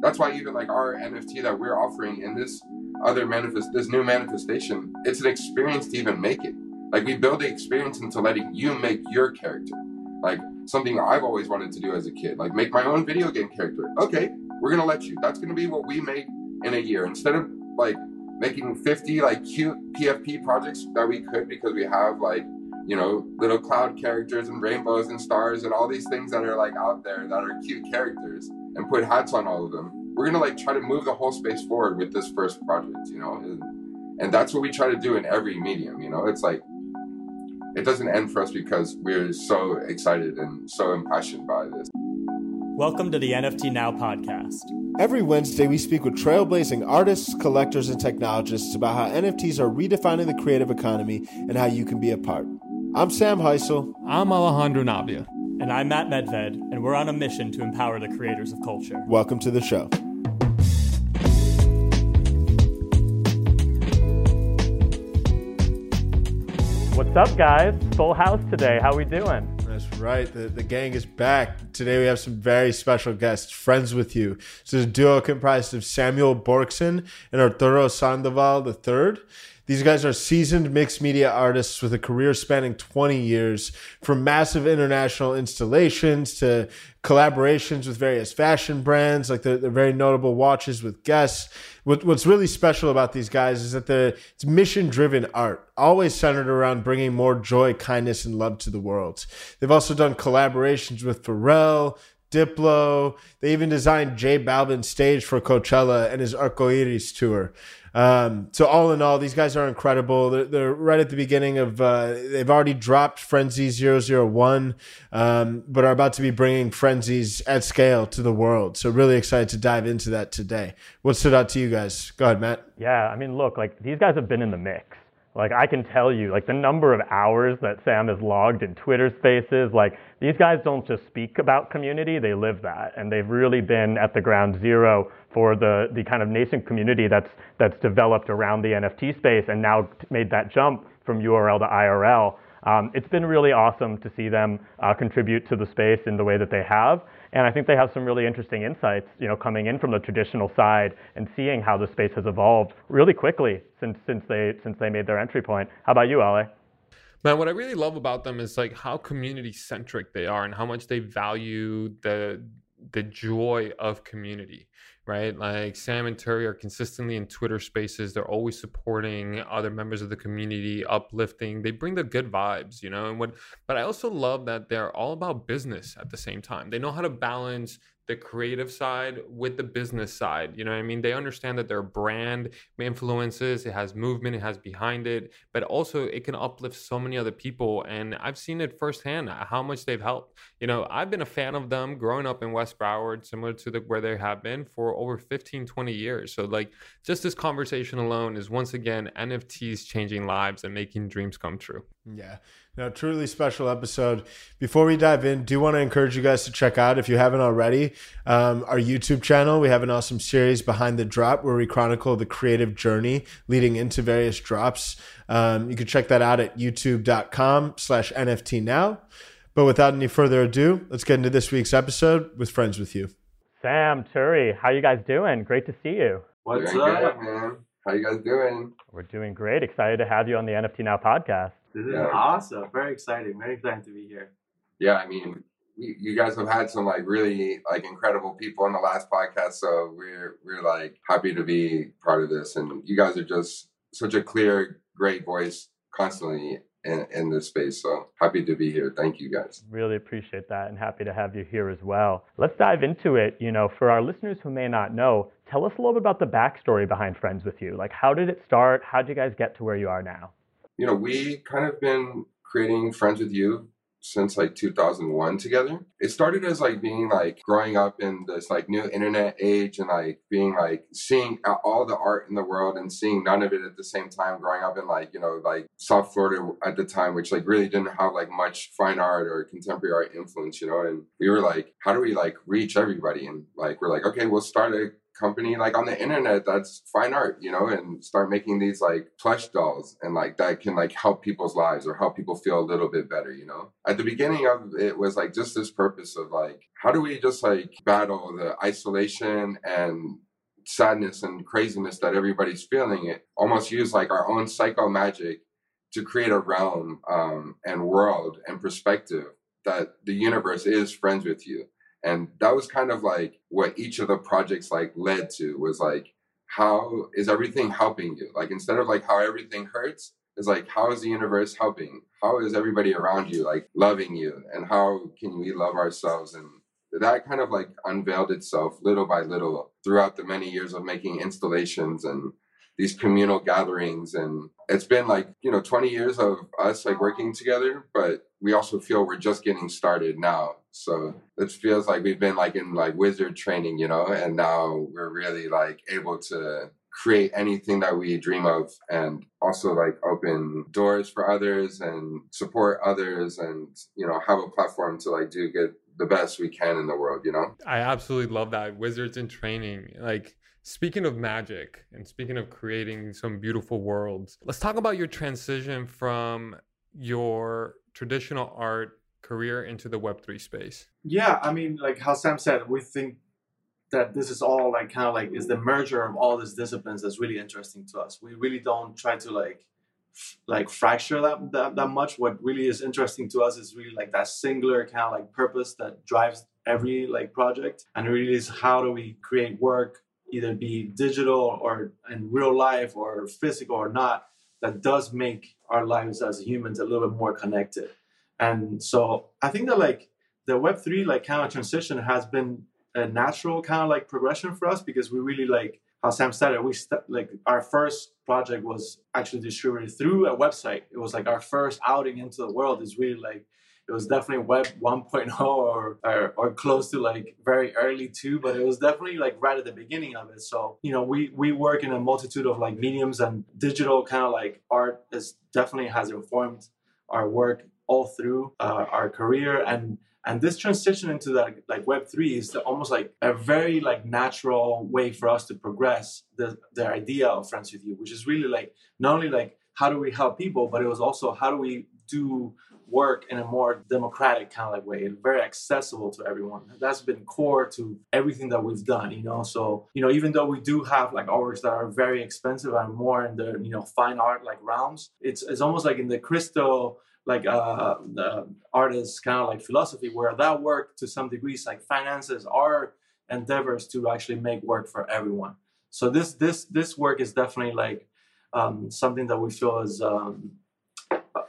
that's why even like our NFT that we're offering in this other manifest, this new manifestation, it's an experience to even make it. Like we build the experience into letting you make your character. Like something I've always wanted to do as a kid, like make my own video game character. Okay, we're gonna let you. That's gonna be what we make in a year. Instead of like making 50 like cute PFP projects that we could because we have like you know little cloud characters and rainbows and stars and all these things that are like out there that are cute characters and put hats on all of them. We're gonna like try to move the whole space forward with this first project, you know, and, and that's what we try to do in every medium. You know, it's like it doesn't end for us because we're so excited and so impassioned by this. Welcome to the NFT Now podcast. Every Wednesday, we speak with trailblazing artists, collectors, and technologists about how NFTs are redefining the creative economy and how you can be a part. I'm Sam Heisel. I'm Alejandro Navia. And I'm Matt Medved, and we're on a mission to empower the creators of culture. Welcome to the show. What's up, guys? Full house today. How we doing? That's right. The, the gang is back. Today we have some very special guests, friends with you. So, this is a duo comprised of Samuel Borkson and Arturo Sandoval III. These guys are seasoned mixed media artists with a career spanning 20 years, from massive international installations to collaborations with various fashion brands, like the, the very notable watches with Guess. What, what's really special about these guys is that the it's mission driven art, always centered around bringing more joy, kindness, and love to the world. They've also done collaborations with Pharrell, Diplo. They even designed J Balvin's stage for Coachella and his Arcoiris tour. Um, so all in all, these guys are incredible. They're, they're right at the beginning of. Uh, they've already dropped Frenzy 001, um, but are about to be bringing Friendsies at scale to the world. So really excited to dive into that today. What stood out to you guys? Go ahead, Matt. Yeah, I mean, look, like these guys have been in the mix. Like I can tell you, like the number of hours that Sam has logged in Twitter Spaces, like these guys don't just speak about community; they live that, and they've really been at the ground zero for the the kind of nascent community that's that's developed around the NFT space, and now made that jump from URL to IRL. Um, it's been really awesome to see them uh, contribute to the space in the way that they have. And I think they have some really interesting insights, you know, coming in from the traditional side and seeing how the space has evolved really quickly since since they since they made their entry point. How about you, Ale? Man, what I really love about them is like how community centric they are and how much they value the the joy of community right? Like Sam and Terry are consistently in Twitter spaces. They're always supporting other members of the community, uplifting. They bring the good vibes, you know. And what but I also love that they're all about business at the same time. They know how to balance the creative side with the business side. You know I mean? They understand that their brand influences, it has movement, it has behind it, but also it can uplift so many other people. And I've seen it firsthand how much they've helped. You know, I've been a fan of them growing up in West Broward, similar to the, where they have been for over 15, 20 years. So, like, just this conversation alone is once again NFTs changing lives and making dreams come true. Yeah. Now, truly special episode. Before we dive in, do want to encourage you guys to check out, if you haven't already, um, our YouTube channel. We have an awesome series behind the drop where we chronicle the creative journey leading into various drops. Um, you can check that out at youtube.com slash NFT now. But without any further ado, let's get into this week's episode with Friends with You. Sam, Turi, how you guys doing? Great to see you. What's Doing up, good, man? How you guys doing? We're doing great. Excited to have you on the NFT Now podcast. This is yeah. awesome. Very exciting. Very excited to be here. Yeah, I mean, you guys have had some like really like incredible people on the last podcast, so we're we're like happy to be part of this. And you guys are just such a clear, great voice constantly in, in this space. So happy to be here. Thank you guys. Really appreciate that and happy to have you here as well. Let's dive into it. You know, for our listeners who may not know, tell us a little bit about the backstory behind Friends with You. Like, how did it start? How did you guys get to where you are now? you know, we kind of been creating Friends with You since like 2001 together. It started as like being like growing up in this like new internet age and like being like seeing all the art in the world and seeing none of it at the same time growing up in like, you know, like South Florida at the time, which like really didn't have like much fine art or contemporary art influence, you know, and we were like, how do we like reach everybody? And like, we're like, okay, we'll start a company like on the internet that's fine art, you know, and start making these like plush dolls and like that can like help people's lives or help people feel a little bit better, you know. At the beginning of it was like just this purpose of like how do we just like battle the isolation and sadness and craziness that everybody's feeling it almost use like our own psycho magic to create a realm um, and world and perspective that the universe is friends with you and that was kind of like what each of the projects like led to was like how is everything helping you? Like instead of like how everything hurts is like how is the universe helping? How is everybody around you like loving you? And how can we love ourselves? And that kind of like unveiled itself little by little throughout the many years of making installations and these communal gatherings. And it's been like you know 20 years of us like working together but we also feel we're just getting started now. So it feels like we've been like in like wizard training you know and now we're really like able to create anything that we dream of and also like open doors for others and support others and you know have a platform to like do good the best we can in the world you know? I absolutely love that wizards in training. Like Speaking of magic and speaking of creating some beautiful worlds, let's talk about your transition from your traditional art career into the Web3 space. Yeah, I mean, like how Sam said, we think that this is all like kind of like is the merger of all these disciplines that's really interesting to us. We really don't try to like like fracture that, that that much. What really is interesting to us is really like that singular kind of like purpose that drives every like project, and really is how do we create work either be digital or in real life or physical or not, that does make our lives as humans a little bit more connected. And so I think that like the Web3 like kind of transition has been a natural kind of like progression for us because we really like how Sam said We st- like our first project was actually distributed through a website. It was like our first outing into the world is really like it was definitely web 1.0 or, or, or close to like very early too but it was definitely like right at the beginning of it. So you know we we work in a multitude of like mediums and digital kind of like art is definitely has informed our work all through uh, our career. And and this transition into that like web 3 is the, almost like a very like natural way for us to progress the the idea of friends with you which is really like not only like how do we help people but it was also how do we do work in a more democratic kind of like way very accessible to everyone. That's been core to everything that we've done, you know. So, you know, even though we do have like artworks that are very expensive and more in the, you know, fine art like realms, it's it's almost like in the Christo like uh the artist kind of like philosophy where that work to some degrees like finances our endeavors to actually make work for everyone. So this this this work is definitely like um, something that we feel is um,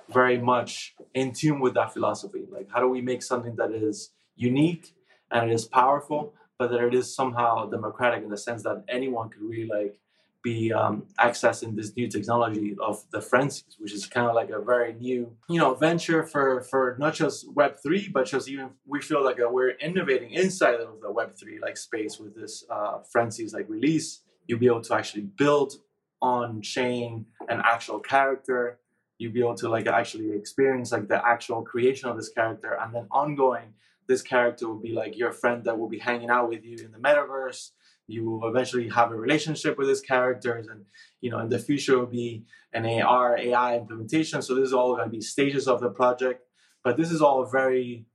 very much in tune with that philosophy. Like, how do we make something that is unique and it is powerful, but that it is somehow democratic in the sense that anyone could really like be um, accessing this new technology of the Friendsies, which is kind of like a very new, you know, venture for for not just Web three, but just even we feel like uh, we're innovating inside of the Web three like space with this uh, Friendsies like release. You'll be able to actually build on chain an actual character you be able to like actually experience like the actual creation of this character and then ongoing this character will be like your friend that will be hanging out with you in the metaverse. You will eventually have a relationship with these characters and you know in the future will be an ar ai implementation. So this is all going to be stages of the project but this is all very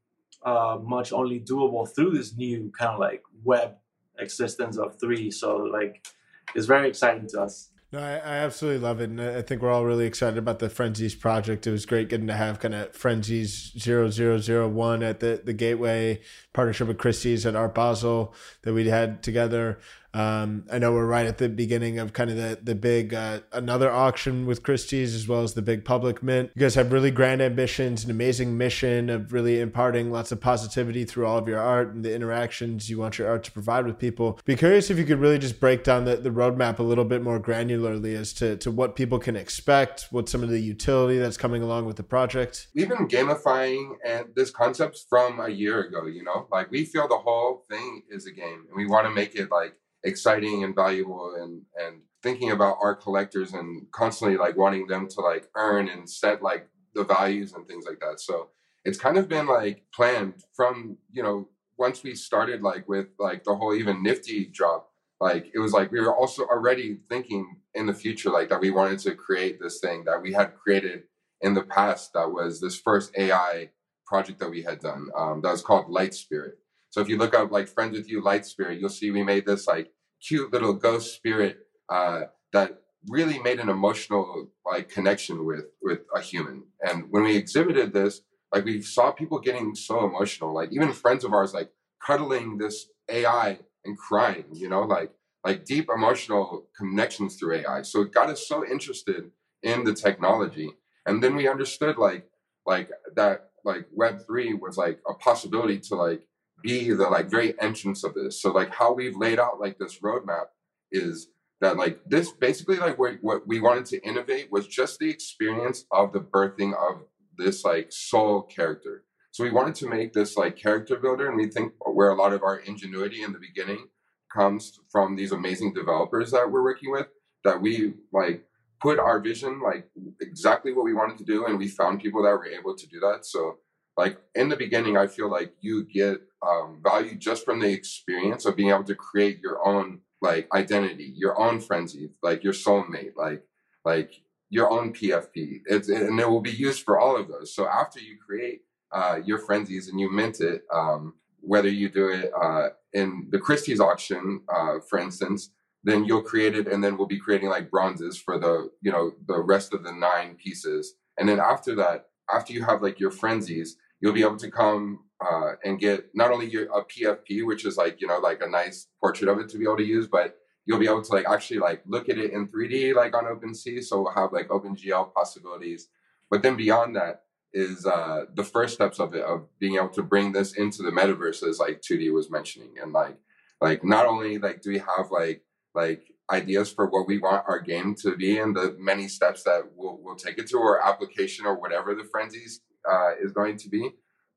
uh, much only doable through this new kind of like web existence of three. So like it's very exciting to us no, I, I, absolutely love it. And I think we're all really excited about the Friendsies project. It was great getting to have kind of Friendsies 0001 at the, the Gateway partnership with Christie's at Art Basel that we had together. Um, I know we're right at the beginning of kind of the the big uh, another auction with Christie's as well as the big public mint. You guys have really grand ambitions, an amazing mission of really imparting lots of positivity through all of your art and the interactions you want your art to provide with people. Be curious if you could really just break down the, the roadmap a little bit more granularly as to, to what people can expect, what some of the utility that's coming along with the project. We've been gamifying and this concept from a year ago, you know, like we feel the whole thing is a game and we want to make it like exciting and valuable and and thinking about art collectors and constantly like wanting them to like earn and set like the values and things like that so it's kind of been like planned from you know once we started like with like the whole even nifty drop like it was like we were also already thinking in the future like that we wanted to create this thing that we had created in the past that was this first AI project that we had done um, that was called Light Spirit. So if you look up like Friends with You Light Spirit, you'll see we made this like cute little ghost spirit uh, that really made an emotional like connection with with a human. And when we exhibited this, like we saw people getting so emotional, like even friends of ours like cuddling this AI and crying, you know, like like deep emotional connections through AI. So it got us so interested in the technology. And then we understood like like that like web 3 was like a possibility to like be the like very entrance of this. So like how we've laid out like this roadmap is that like this basically like what, what we wanted to innovate was just the experience of the birthing of this like soul character. So we wanted to make this like character builder, and we think where a lot of our ingenuity in the beginning comes from these amazing developers that we're working with. That we like put our vision like exactly what we wanted to do, and we found people that were able to do that. So like in the beginning, I feel like you get um, value just from the experience of being able to create your own like identity, your own frenzy, like your soulmate, like like your own PFP. It's and it will be used for all of those. So after you create uh, your Friendsies and you mint it, um, whether you do it uh, in the Christie's auction, uh, for instance, then you'll create it, and then we'll be creating like bronzes for the you know the rest of the nine pieces. And then after that, after you have like your Friendsies, you'll be able to come uh, and get not only your, a PFP, which is like you know like a nice portrait of it to be able to use, but you'll be able to like actually like look at it in 3D like on OpenSea. So we'll have like OpenGL possibilities. But then beyond that, is uh, the first steps of it of being able to bring this into the metaverse as like 2D was mentioning and like like not only like do we have like like ideas for what we want our game to be and the many steps that we'll, we'll take it to or application or whatever the Friendsies uh, is going to be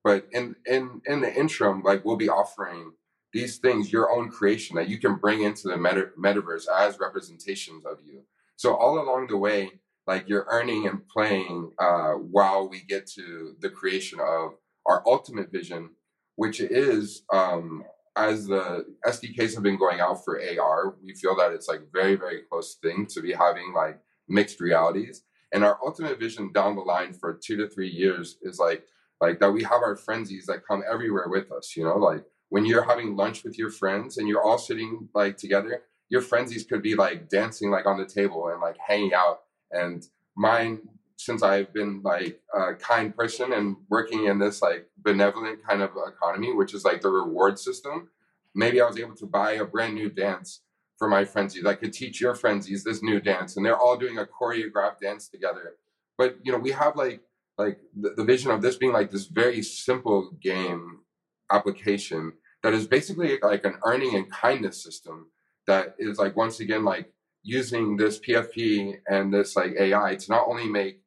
but in in in the interim like we'll be offering these things your own creation that you can bring into the meta- metaverse as representations of you so all along the way like you're earning and playing uh, while we get to the creation of our ultimate vision, which is um, as the SDKs have been going out for AR, we feel that it's like very, very close thing to be having like mixed realities. And our ultimate vision down the line for two to three years is like like that we have our Friendsies that come everywhere with us, you know, like when you're having lunch with your friends and you're all sitting like together, your frenzies could be like dancing like on the table and like hanging out. And mine, since I've been like a kind person and working in this like benevolent kind of economy, which is like the reward system, maybe I was able to buy a brand new dance for my Friendsies. I could teach your Friendsies this new dance, and they're all doing a choreographed dance together. But you know, we have like like the, the vision of this being like this very simple game application that is basically like an earning and kindness system that is like once again like using this PFP and this like AI to not only make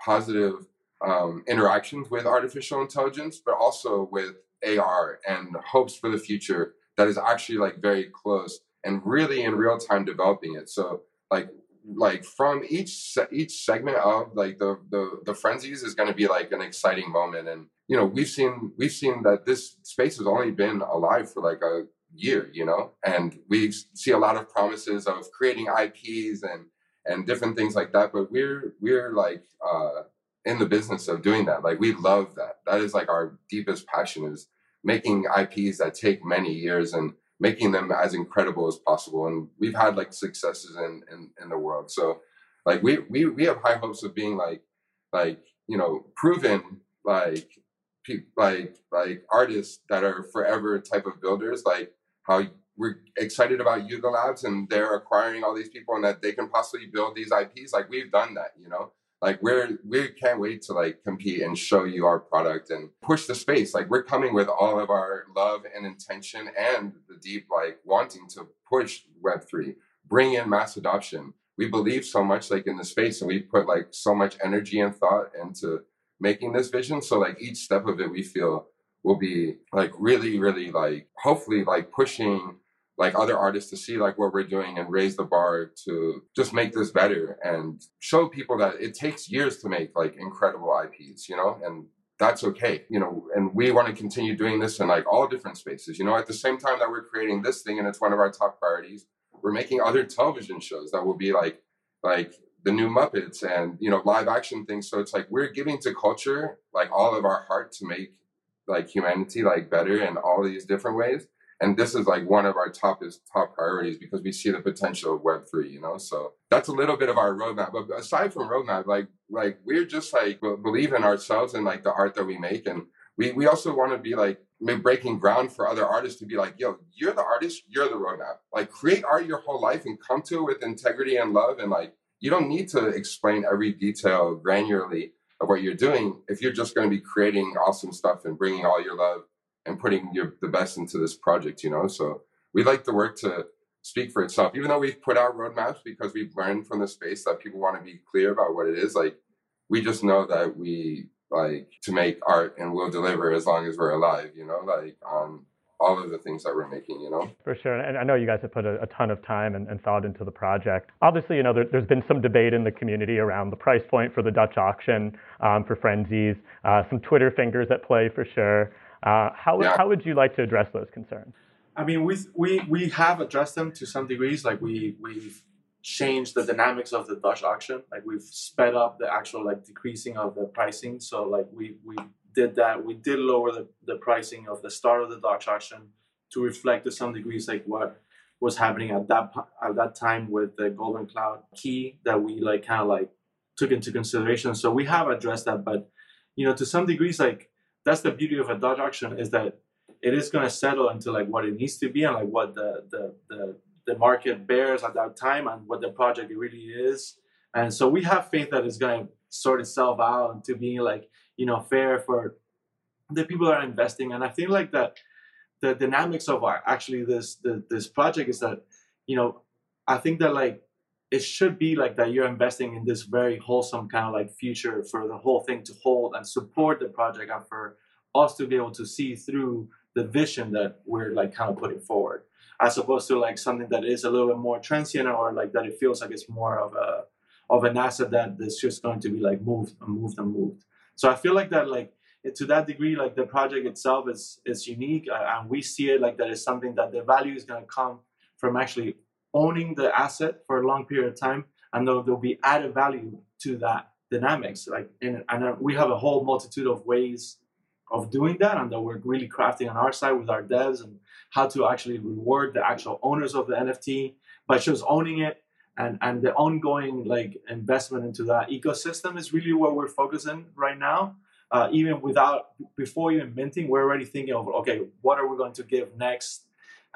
positive um, interactions with artificial intelligence, but also with AR and hopes for the future that is actually like very close and really in real time developing it. So like like from each each segment of like the the the Friendsies is going to be like an exciting moment and you know we've seen we've seen that this space has only been alive for like a year, you know, and we see a lot of promises of creating IPs and and different things like that. But we're we're like uh, in the business of doing that. Like we love that. That is like our deepest passion is making IPs that take many years and making them as incredible as possible. And we've had like successes in in, in the world. So like we we we have high hopes of being like like you know proven like like like artists that are forever type of builders like how we're excited about Yuga Labs and they're acquiring all these people and that they can possibly build these IPs. Like we've done that, you know. Like we're we can't wait to like compete and show you our product and push the space. Like we're coming with all of our love and intention and the deep like wanting to push Web three, bring in mass adoption. We believe so much like in the space and we put like so much energy and thought into making this vision. So like each step of it we feel will be like really, really like hopefully like pushing like other artists to see like what we're doing and raise the bar to just make this better and show people that it takes years to make like incredible IPs, you know, and that's okay, you know, and we want to continue doing this in like all different spaces, you know, at the same time that we're creating this thing and it's one of our top priorities, we're making other television shows that will be like like the new Muppets and you know live action things. So it's like we're giving to culture like all of our heart to make like humanity like better in all these different ways. And this is like one of our top top priorities because we see the potential of Web three. You know, so that's a little bit of our roadmap. But aside from roadmap, like like we're just like believe in ourselves and like the art that we make and we we also want to be like breaking ground for other artists to be like, yo, you're the artist, you're the roadmap. Like create art your whole life and come to it with integrity and love. And like you don't need to explain every detail granularly of what you're doing if you're just going to be creating awesome stuff and bringing all your love and putting your the best into this project, you know. So we like the work to speak for itself, even though we've put out roadmaps because we've learned from the space that people want to be clear about what it is. Like we just know that we like to make art and we'll deliver as long as we're alive, you know, like on all of the things that we're making, you know? For sure. And I know you guys have put a, a ton of time and, and, thought into the project. Obviously, you know, there, has been some debate in the community around the price point for the Dutch auction um, for Friendsies, uh, some Twitter fingers at play for sure. Uh, how, yeah. how would you like to address those concerns? I mean, we, we, we have addressed them to some degrees. Like we, we've changed the dynamics of the Dutch auction. Like we've sped up the actual like decreasing of the pricing. So like we we did that. We did lower the, the pricing of the start of the Dutch auction to reflect to some degrees like what was happening at that at that time with the Golden Cloud key that we like kind of like took into consideration. So we have addressed that, but you know to some degrees like that's the beauty of a Dutch auction is that it is going to settle into like what it needs to be and like what the the the the market bears at that time and what the project really is. And so we have faith that it's going to sort itself out into being like, you know, fair for the people that are investing. And I think like that the dynamics of our, actually this, the, this project is that, you know, I think that like it should be like that you're investing in this very wholesome kind of like future for the whole thing to hold and support the project and for us to be able to see through the vision that we're like kind of putting forward as opposed to like something that is a little bit more transient or like that it feels like it's more of a of an asset that is just going to be like moved and moved and moved. So I feel like that like to that degree like the project itself is is unique uh, and we see it like that is something that the value is going to come from actually owning the asset for a long period of time and there'll, there'll be added value to that dynamics like in, and uh, we have a whole multitude of ways of doing that and that we're really crafting on our side with our devs and how to actually reward the actual owners of the NFT by just owning it and and the ongoing like investment into that ecosystem is really what we're focusing right now. Uh, even without before even minting, we're already thinking of okay, what are we going to give next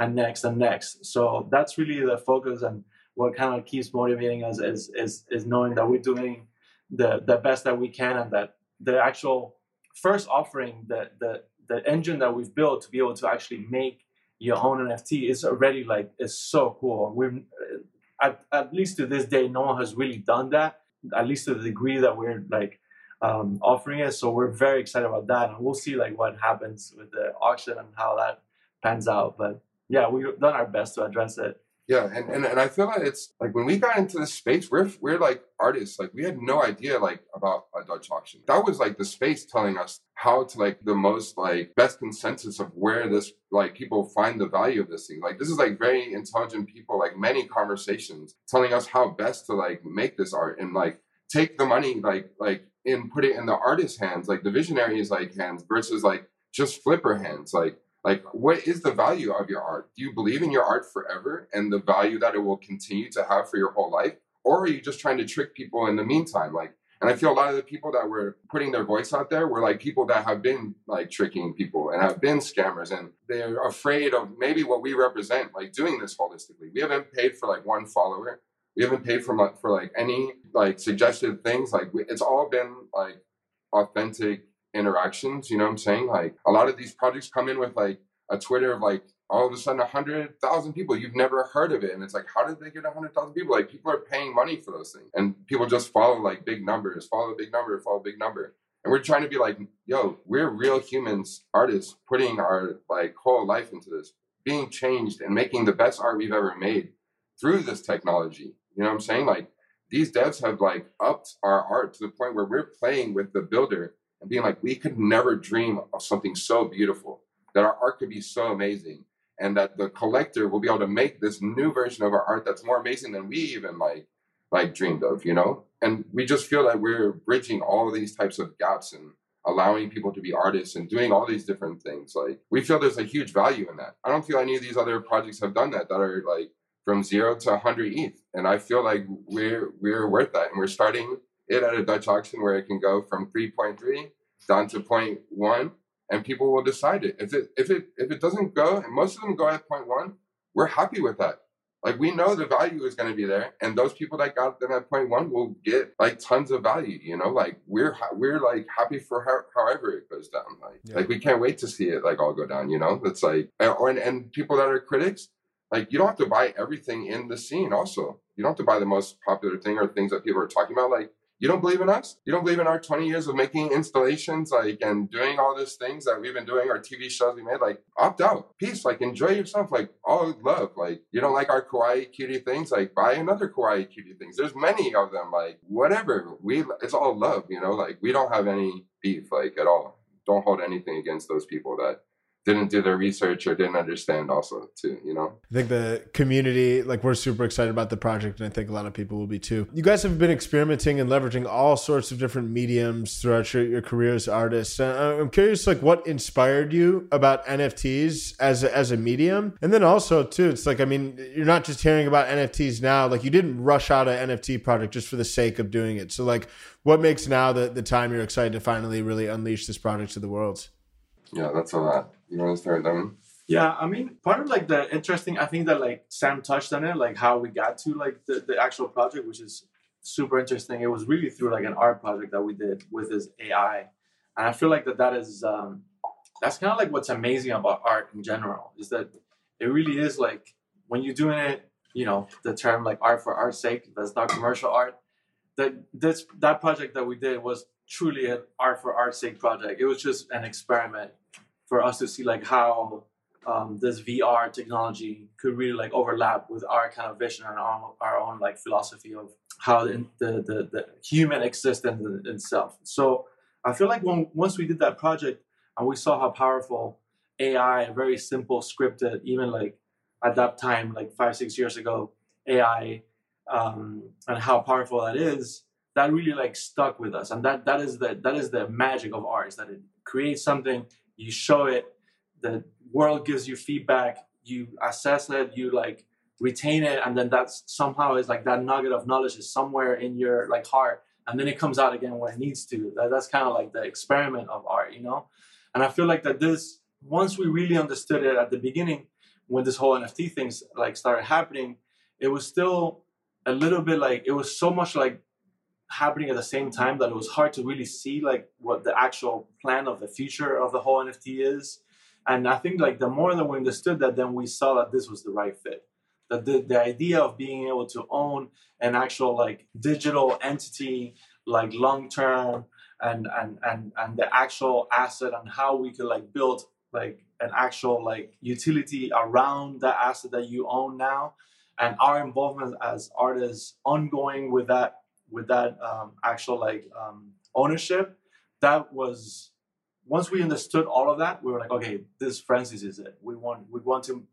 and next and next. So that's really the focus and what kind of keeps motivating us is is is knowing that we're doing the the best that we can and that the actual first offering the the the engine that we've built to be able to actually make your own NFT is already like it's so cool. We're at, at least to this day, no one has really done that. At least to the degree that we're like um, offering it. So we're very excited about that, and we'll see like what happens with the auction and how that pans out. But yeah, we've done our best to address it. Yeah, and, and, and I feel like it's like when we got into this space, we're we're like artists. Like we had no idea like about a Dutch auction. That was like the space telling us how to like the most like best consensus of where this like people find the value of this thing. Like this is like very intelligent people, like many conversations telling us how best to like make this art and like take the money like like and put it in the artist's hands, like the visionaries like hands versus like just flipper hands. Like like what is the value of your art? Do you believe in your art forever and the value that it will continue to have for your whole life? Or are you just trying to trick people in the meantime? Like and i feel a lot of the people that were putting their voice out there were like people that have been like tricking people and have been scammers and they're afraid of maybe what we represent like doing this holistically. We haven't paid for like one follower. We haven't paid for for like any like suggested things. Like it's all been like authentic interactions. You know what I'm saying? Like a lot of these projects come in with like a Twitter of like all of a sudden a hundred thousand people. You've never heard of it, and it's like, how did they get a hundred thousand people? Like people are paying money for those things, and people just follow like big numbers, follow a big number, follow a big number. And we're trying to be like, yo, we're real humans, artists, putting our like whole life into this, being changed and making the best art we've ever made through this technology. You know what I'm saying? Like these devs have like upped our art to the point where we're playing with the builder and being like, we could never dream of something so beautiful, that our art could be so amazing. and that the collector will be able to make this new version of our art that's more amazing than we even like like dreamed of, you know? And we just feel that we're bridging all of these types of gaps and allowing people to be artists and doing all these different things. Like we feel there's a huge value in that. I don't feel any of these other projects have done that that are like from zero to 100 ETH. And I feel like we're we're worth that. And we're starting it at a Dutch auction where it can go from 3.3 down to 0.1 and people will decide it. If it if it if it doesn't go, and most of them go at 0.1, we're happy with that. Like we know the value is going to be there, and those people that got them at 0.1 will get like tons of value. You know, like we're we're like happy for how, however it goes down. Like Yeah. like we can't wait to see it like all go down. You know, it's like and, or- and and people that are critics, like you don't have to buy everything in the scene. Also, you don't have to buy the most popular thing or things that people are talking about. Like you don't believe in us? You don't believe in our 20 years of making installations, like, and doing all these things that we've been doing, our TV shows we made? Like, opt out. Peace. Like, enjoy yourself. Like, all love. Like, you don't like our kawaii cutie things? Like, buy another kawaii cutie things. There's many of them. Like, whatever. We, it's all love, you know? Like, we don't have any beef, like, at all. Don't hold anything against those people that didn't do their research or didn't understand also too you know I think the community, like we're super excited about the project, and I think a lot of people will be too. You guys have been experimenting and leveraging all sorts of different mediums throughout your, your career as artists. Uh, I'm curious, like what inspired you about NFTs as a, as a medium, and then also too, it's like I mean, you're not just hearing about NFTs now. Like you didn't rush out an NFT project just for the sake of doing it. So like, what makes now the the time you're excited to finally really unleash this project to the world? yeah that's a lot you want to start them Yeah, I mean, part of like the interesting, I think that like Sam touched on it, like how we got to like the, the actual project, which is super interesting. It was really through like an art project that we did with this AI, and I feel like that that is um, that's kind of like what's amazing about art in general is that it really is like when you're doing it, you know, the term like art for art's sake, that's not commercial art. That this that project that we did was truly an art for art's sake project. It was just an experiment for us to see like how um, this VR technology could really like overlap with our kind of vision and our, our own like philosophy of how the, the, the, the human existence itself. So I feel like when once we did that project and we saw how powerful AI, very simple scripted, even like at that time, like five, six years ago, AI um, and how powerful that is, that really like stuck with us. And that that is the that is the magic of art, is that it creates something, you show it, the world gives you feedback, you assess it, you like retain it, and then that's somehow is like that nugget of knowledge is somewhere in your like heart, and then it comes out again when it needs to. That, that's kind of like the experiment of art, you know. And I feel like that this once we really understood it at the beginning, when this whole NFT things like started happening, it was still a little bit like it was so much like happening at the same time that it was hard to really see like what the actual plan of the future of the whole NFT is. And I think like the more that we understood that, then we saw that this was the right fit. That the, the idea of being able to own an actual like digital entity, like long term, and and and and the actual asset and how we could like build like an actual like utility around the asset that you own now, and our involvement as artists ongoing with that with that um, actual like um, ownership, that was once we understood all of that, we were like, okay, this Friendsies is it. We want we want to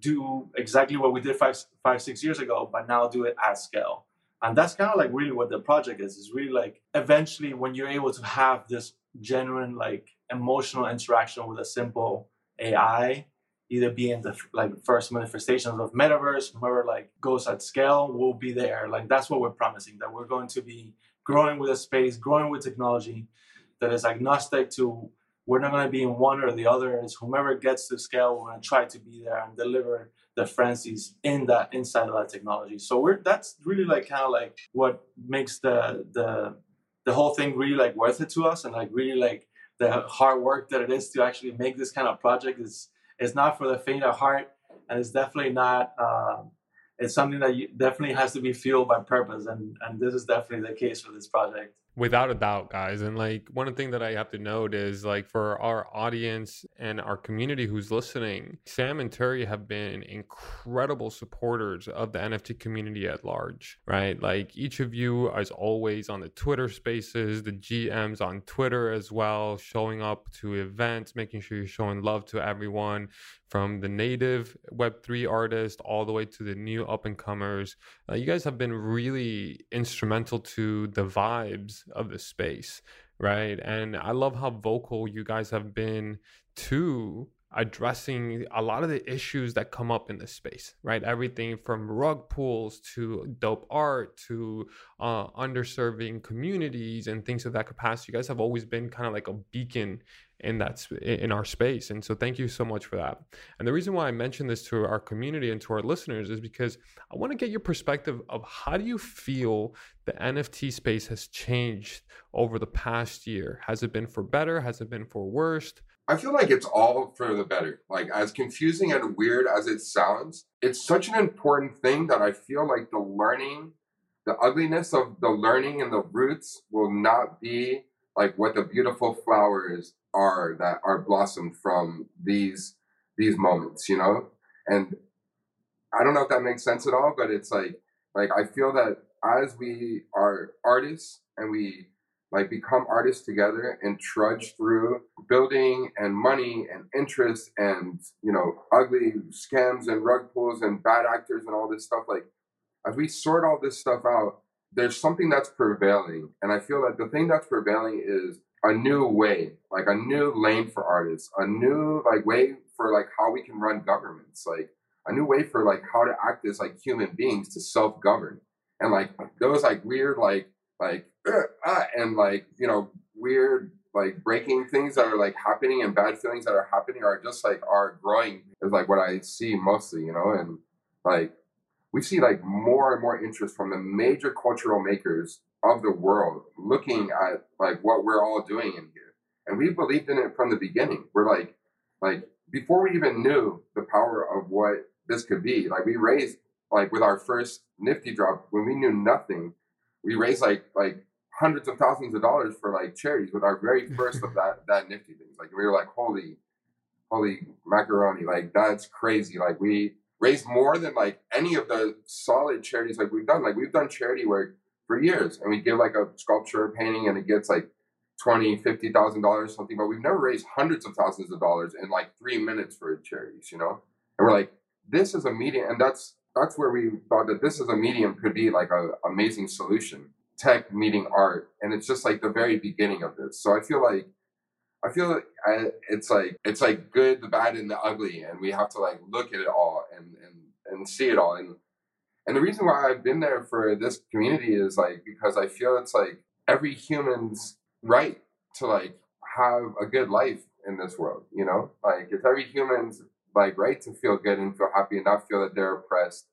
do exactly what we did five five six years ago, but now do it at scale. And that's kind of like really what the project is. Is really like eventually when you're able to have this genuine like emotional interaction with a simple AI, either be in the like first manifestations of metaverse, whoever like goes at scale will be there. Like that's what we're promising that we're going to be growing with a space, growing with technology that is agnostic to we're not going to be in one or the other. It's whomever gets to scale, we're going to try to be there and deliver the Friendsies in that inside of that technology. So we're that's really like kind of like what makes the the the whole thing really like worth it to us and like really like the hard work that it is to actually make this kind of project is is not for the faint of heart and it's definitely not um, it's something that you, definitely has to be fueled by purpose and and this is definitely the case for this project Without a doubt, guys. And like one thing that I have to note is like for our audience and our community who's listening, Sam and Terry have been incredible supporters of the NFT community at large, right? Like each of you is always on the Twitter spaces, the GMs on Twitter as well, showing up to events, making sure you're showing love to everyone from the native Web3 artist all the way to the new up and comers. Uh, you guys have been really instrumental to the vibes of the space, right? And I love how vocal you guys have been to addressing a lot of the issues that come up in this space, right? Everything from rug pulls to dope art to uh, underserving communities and things of that capacity. You guys have always been kind of like a beacon in that in our space and so thank you so much for that. And the reason why i mention this to our community and to our listeners is because i want to get your perspective of how do you feel the nft space has changed over the past year? Has it been for better? Has it been for worse I feel like it's all for the better. Like, as confusing and weird as it sounds, it's such an important thing that I feel like the learning, the ugliness of the learning and the roots will not be like what the beautiful flowers are that are blossomed from these these moments, you know? And I don't know if that makes sense at all, but it's like like I feel that as we are artists and we like become artists together and trudge through building and money and interest and you know ugly scams and rug pulls and bad actors and all this stuff like as we sort all this stuff out there's something that's prevailing and i feel that the thing that's prevailing is a new way, like a new lane for artists, a new like way for like how we can run governments, like a new way for like how to act as like human beings to self-govern. And like those like weird like like uh, and like you know weird like breaking things that are like happening and bad feelings that are happening are just like are growing is like what I see mostly, you know, and like we see like more and more interest from the major cultural makers of the world looking at like what we're all doing in here. And we believed in it from the beginning. We're like, like before we even knew the power of what this could be, like we raised like with our first Nifty drop when we knew nothing, we raised like like hundreds of thousands of dollars for like charities with our very first of that that Nifty things. Like we were like, holy, holy macaroni, like that's crazy. Like we raised more than like any of the solid charities like we've done. Like we've done charity work for years, and we give like a sculpture, painting, and it gets like twenty, fifty thousand dollars, something. But we've never raised hundreds of thousands of dollars in like three minutes for charities, you know. And we're like, this is a medium, and that's that's where we thought that this is a medium could be like a amazing solution. Tech meeting art, and it's just like the very beginning of this. So I feel like I feel I, it's like it's like good, the bad, and the ugly, and we have to like look at it all and and and see it all. And and the reason why I've been there for this community is like because I feel it's like every human's right to like have a good life in this world, you know? Like it's every human's like right to feel good and feel happy and not feel that they're oppressed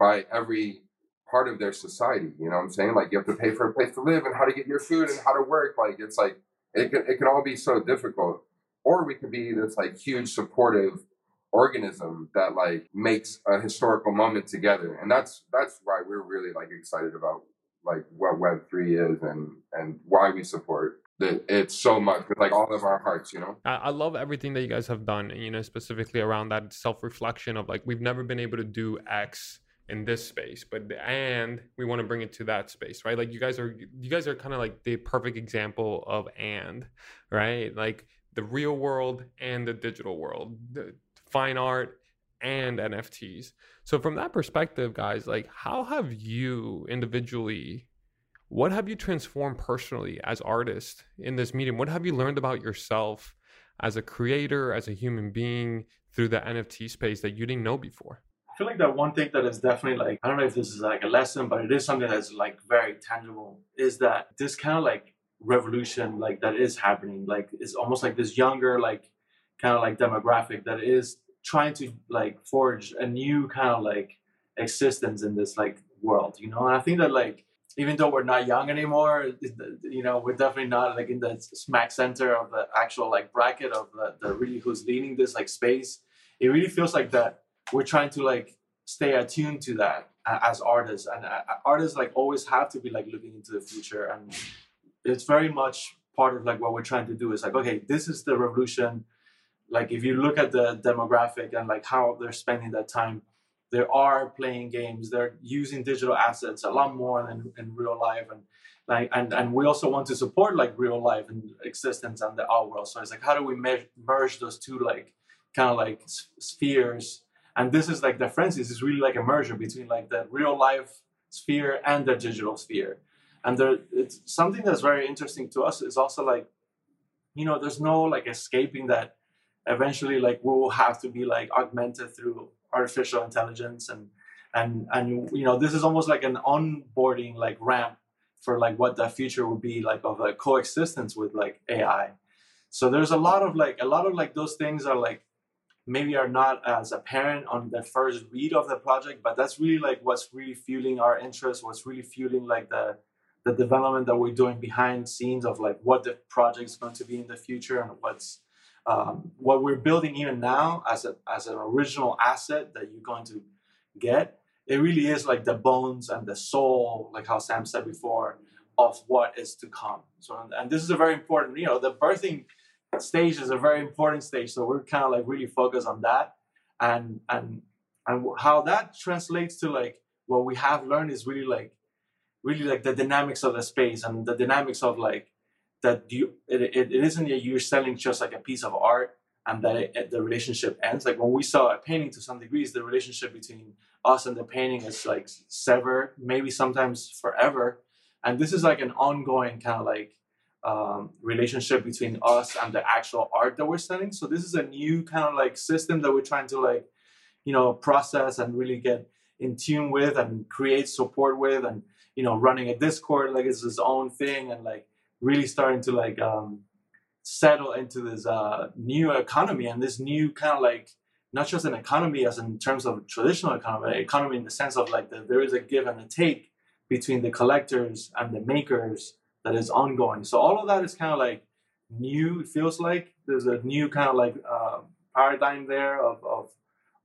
by every part of their society. You know what I'm saying? Like you have to pay for a place to live and how to get your food and how to work. Like it's like it can, it can all be so difficult. Or we could be this like huge supportive organism that like makes a historical moment together. And that's that's why we're really like excited about like what web3 is and and why we support it, it's so much with like all of our hearts you know? I, I love everything that you guys have done you know specifically around that self-reflection of like we've never been able to do x in this space but and we want to bring it to that space right like you guys are you guys are kind of like the perfect example of and right like the real world and the digital world the, fine art and NFTs. So from that perspective, guys, like how have you individually what have you transformed personally as artists in this medium? What have you learned about yourself as a creator, as a human being through the NFT space that you didn't know before? I feel like that one thing that is definitely like I don't know if this is like a lesson, but it is something that's like very tangible. Is that this kind of like revolution like that is happening? Like it's almost like this younger like kind of like demographic that is trying to like forge a new kind of like existence in this like world you know and i think that like even though we're not young anymore you know we're definitely not like in the smack center of the actual like bracket of the, the really who's leading this like space it really feels like that we're trying to like stay attuned to that as artists. And uh, artists like always have to be like looking into the future. And it's very much part of like what we're trying to do is like okay this is the revolution. Like if you look at the demographic and like how they're spending that time they are playing games. They're using digital assets a lot more than in real life. And like and and we also want to support like real life and existence and the art world. So it's like how do we me- merge those two like kind of like spheres and this is like the Friendsies is really like a merger between like the real life sphere and the digital sphere. And there it's something that's very interesting to us is also like you know there's no like escaping that eventually like we will have to be like augmented through artificial intelligence and and and you know this is almost like an onboarding like ramp for like what the future would be like of like coexistence with like ai so there's a lot of like a lot of like those things are like maybe are not as apparent on the first read of the project but that's really like what's really fueling our interest what's really fueling like the the development that we're doing behind scenes of like what the project's going to be in the future and what's um, what we're building even now as a as an original asset that you're going to get. It really is like the bones and the soul like how sam said before of what is to come. So and this is a very important you know the birthing stage is a very important stage so we're kind of like really focused on that. And and and how that translates to like what we have learned is really like really like the dynamics of the space and the dynamics of like that you it, it, it isn't that you're selling just like a piece of art and that it, the relationship ends. Like when we saw a painting to some degrees the relationship between us and the painting is like severed maybe sometimes forever. And this is like an ongoing kind of like um, relationship between us and the actual art that we're selling so this is a new kind of like system that we're trying to like you know process and really get in tune with and create support with and you know running a discord like it's his own thing and like really starting to like um, settle into this uh, new economy and this new kind of like not just an economy as in terms of traditional economy, economy in the sense of like the, there is a give and a take between the collectors and the makers that is ongoing. So all of that is kind of like new. It feels like there's a new kind of like uh, paradigm there of, of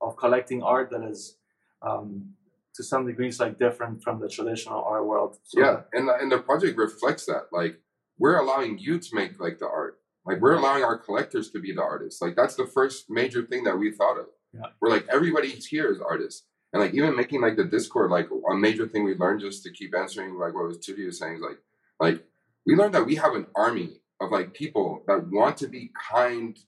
of collecting art that is um, to some degrees like different from the traditional art world. So, yeah, and and the project reflects that. Like we're allowing you to make like the art. Like we're allowing our collectors to be the artists. Like that's the first major thing that we thought of. Yeah. We're like everybody here is artists. And like even making like the Discord, like a major thing we learned just to keep answering like what was Tudi was saying is like like we learned that we have an army of like people that want to be kind,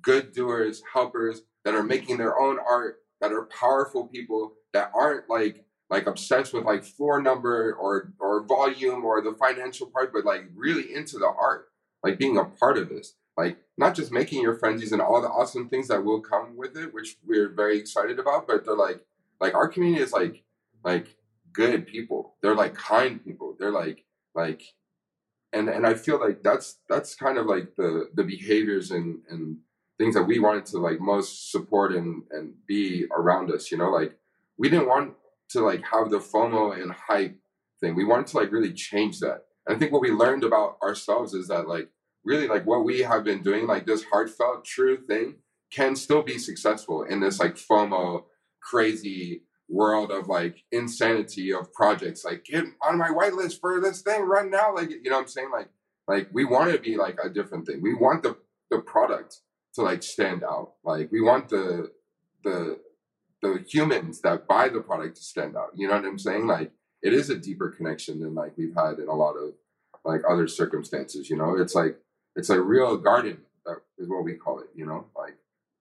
good doers, helpers, that are making their own art, that are powerful people, that aren't like like obsessed with like floor number or or volume or the financial part, but like really into the art, like being a part of this. Like not just making your Friendsies and all the awesome things that will come with it, which we're very excited about, but they're like like our community is like like good people. They're like kind people. They're like like and and I feel like that's that's kind of like the the behaviors and and things that we wanted to like most support and and be around us, you know, like we didn't want to like have the FOMO and hype thing. We wanted to like really change that. And I think what we learned about ourselves is that like really like what we have been doing, like this heartfelt, true thing, can still be successful in this like FOMO crazy world of like insanity of projects. Like get on my whitelist for this thing right now. Like you know what I'm saying? Like like we want to be like a different thing. We want the the product to like stand out. Like we want the the the humans that buy the product to stand out. You know what I'm saying? Like it is a deeper connection than like we've had in a lot of like other circumstances. You know, it's like it's a real garden that is what we call it. You know, like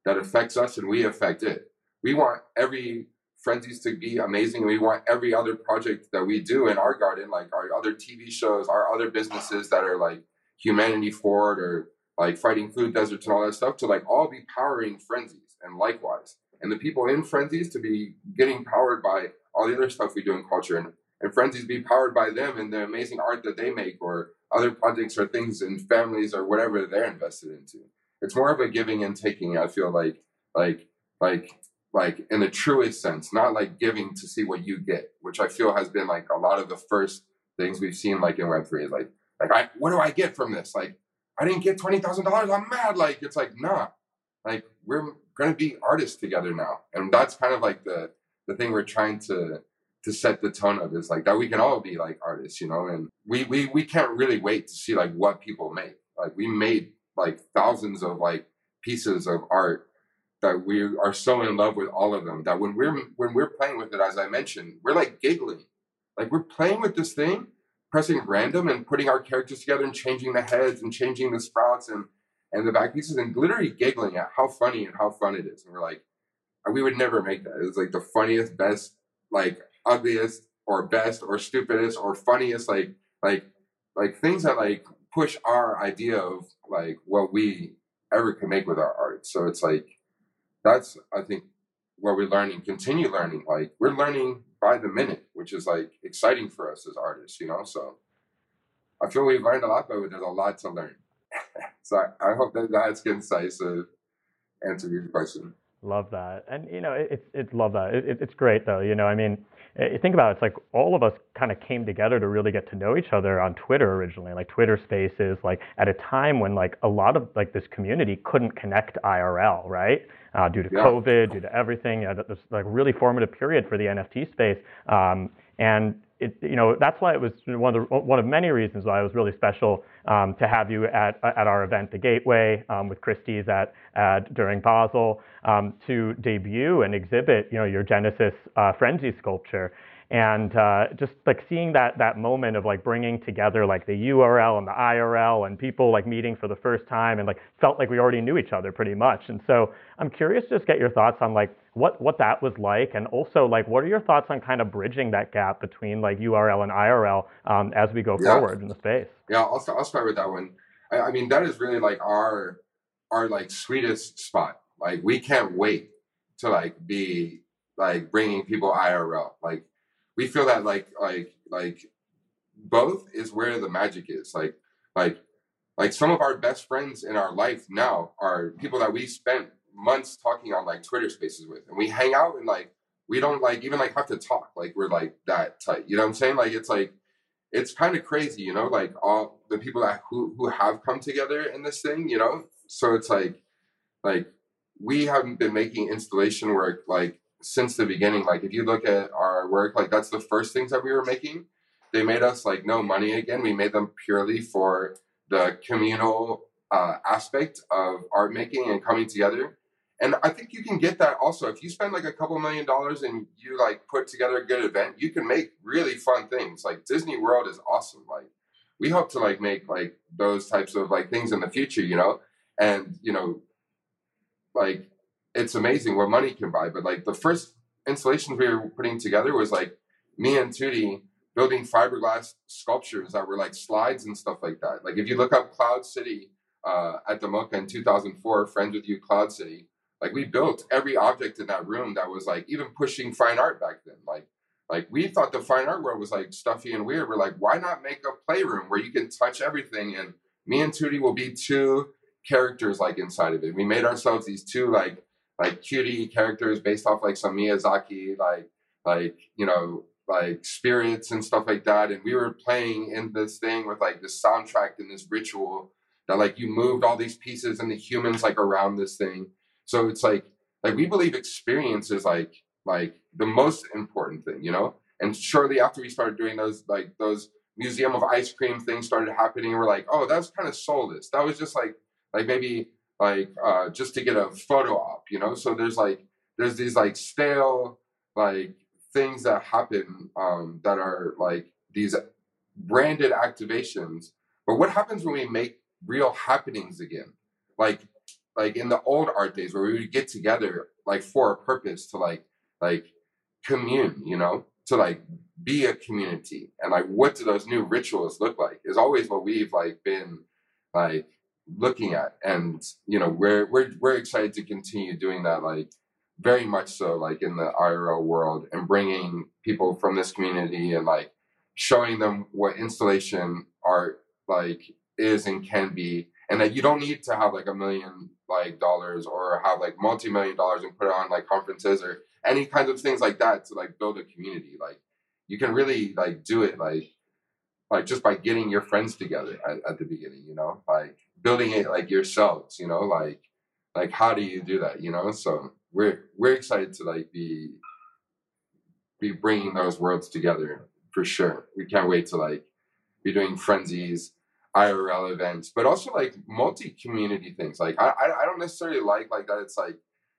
that affects us and we affect it. We want every Friendsies to be amazing. We want every other project that we do in our garden, like our other TV shows, our other businesses that are like Humanity Forward or like fighting food deserts and all that stuff to like all be powering Friendsies and likewise and the people in Friendsies to be getting powered by all the other stuff we do in culture and, and Friendsies be powered by them and the amazing art that they make or other projects or things and families or whatever they're invested into it's more of a giving and taking i feel like like like like in the truest sense not like giving to see what you get which i feel has been like a lot of the first things we've seen like in web3 is like like I, what do i get from this? Like i didn't get $20000 i'm mad. Like it's like nah. Like we're to be artists together now. And that's kind of like the the thing we're trying to to set the tone of is like that we can all be like artists, you know, and we we we can't really wait to see like what people make. Like we made like thousands of like pieces of art that we are so in love with all of them that when we're when we're playing with it, as I mentioned, we're like giggling, like we're playing with this thing, pressing random and putting our characters together and changing the heads and changing the sprouts and and the back pieces and literally giggling at how funny and how fun it is. And we're like, we would never make that. It's like the funniest, best, like ugliest or best or stupidest or funniest, like like like things that like push our idea of like what we ever can make with our art. So it's like that's I think where we learn and continue learning. Like we're learning by the minute, which is like exciting for us as artists, you know. So I feel we've learned a lot, but there's a lot to learn. so I, I, hope that that's concise answer your question. Love that, and you know, it's it's love that. It, it's great though. You know, I mean, you think about it, it's like all of us kind of came together to really get to know each other on Twitter originally, like Twitter Spaces, like at a time when like a lot of like this community couldn't connect IRL, right? uh, due to yeah. COVID, due to everything. Uh, this like really formative period for the NFT space. Um, and it, you know that's why it was one of the, one of many reasons why it was really special um, to have you at at our event, the Gateway, um, with Christie's at, at during Basel, um, to debut and exhibit you know your Genesis uh, Friendsie sculpture and uh, just like seeing that that moment of like bringing together like the URL and the IRL and people like meeting for the first time and like felt like we already knew each other pretty much. And so I'm curious to just get your thoughts on like what what that was like, and also like what are your thoughts on kind of bridging that gap between like URL and IRL um, as we go yeah. forward in the space. Yeah, I'll start, I'll start with that one. I, I mean that is really like our our like sweetest spot. Like we can't wait to like be like bringing people IRL. Like we feel that like like like both is where the magic is. Like like like some of our best friends in our life now are people that we spent months talking on like Twitter spaces with. And we hang out and like we don't like even like have to talk. Like we're like that tight. You know what I'm saying? Like it's like it's kind of crazy, you know, like all the people that who who have come together in this thing, you know? So it's like like we haven't been making installation work like since the beginning. Like if you look at work, like that's the first things that we were making. They made us like no money again. We made them purely for the communal uh, aspect of art making and coming together. And I think you can get that also if you spend like a couple million dollars and you like put together a good event. You can make really fun things. Like Disney World is awesome. Like we hope to like make like those types of like things in the future, you know. And you know, like it's amazing what money can buy. But like the first installations we were putting together was like me and Tootie building fiberglass sculptures that were like slides and stuff like that. Like if you look up Cloud City uh, at the MoCA in 2004, Friends with You Cloud City, like we built every object in that room that was like even pushing fine art back then. Like like we thought the fine art world was like stuffy and weird. We're like, why not make a playroom where you can touch everything? And me and Tootie will be two characters like inside of it. We made ourselves these two like like cutie characters based off like some Miyazaki, like like you know like spirits and stuff like that. And we were playing in this thing with like this soundtrack and this ritual that like you moved all these pieces and the humans like around this thing. So it's like like we believe experience is like like the most important thing, you know. And shortly after we started doing those like those museum of ice cream things started happening, we're like, oh, that was kind of soulless. That was just like like maybe like uh, just to get a photo op, you know. So there's like there's these like stale like things that happen um, that are like these branded activations. But what happens when we make real happenings again? Like like in the old art days where we would get together like for a purpose to like like commune, you know, to like be a community and like what do those new rituals look like is always what we've like been like looking at and you know we're we're we're excited to continue doing that like very much so like in the IRL world and bringing people from this community and like showing them what installation art like is and can be and that you don't need to have like a million like dollars or have like multi-million dollars and put it on like conferences or any kinds of things like that to like build a community like you can really like do it like like just by getting your friends together at, at the beginning you know like building it like yourselves, you know, like like how do you do that, you know? So we're we're excited to like be be bringing those worlds together for sure. We can't wait to like be doing Friendsies, IRL events, but also like multi-community things. Like I, I don't necessarily like like that. It's like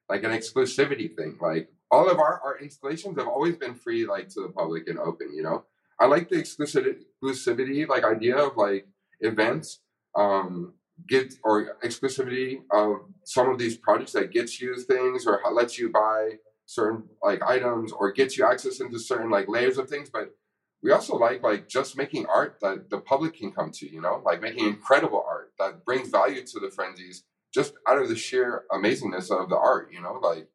like an exclusivity thing. Like all of our our installations have always been free, like to the public and open. You know, I like the exclusivity exclusivity like idea of like events. Um, get or exclusivity of some of these projects that gets you things or lets you buy certain like items or gets you access into certain like layers of things but we also like like just making art that the public can come to you know? Like making incredible art that brings value to the Friendsies just out of the sheer amazingness of the art you know? Like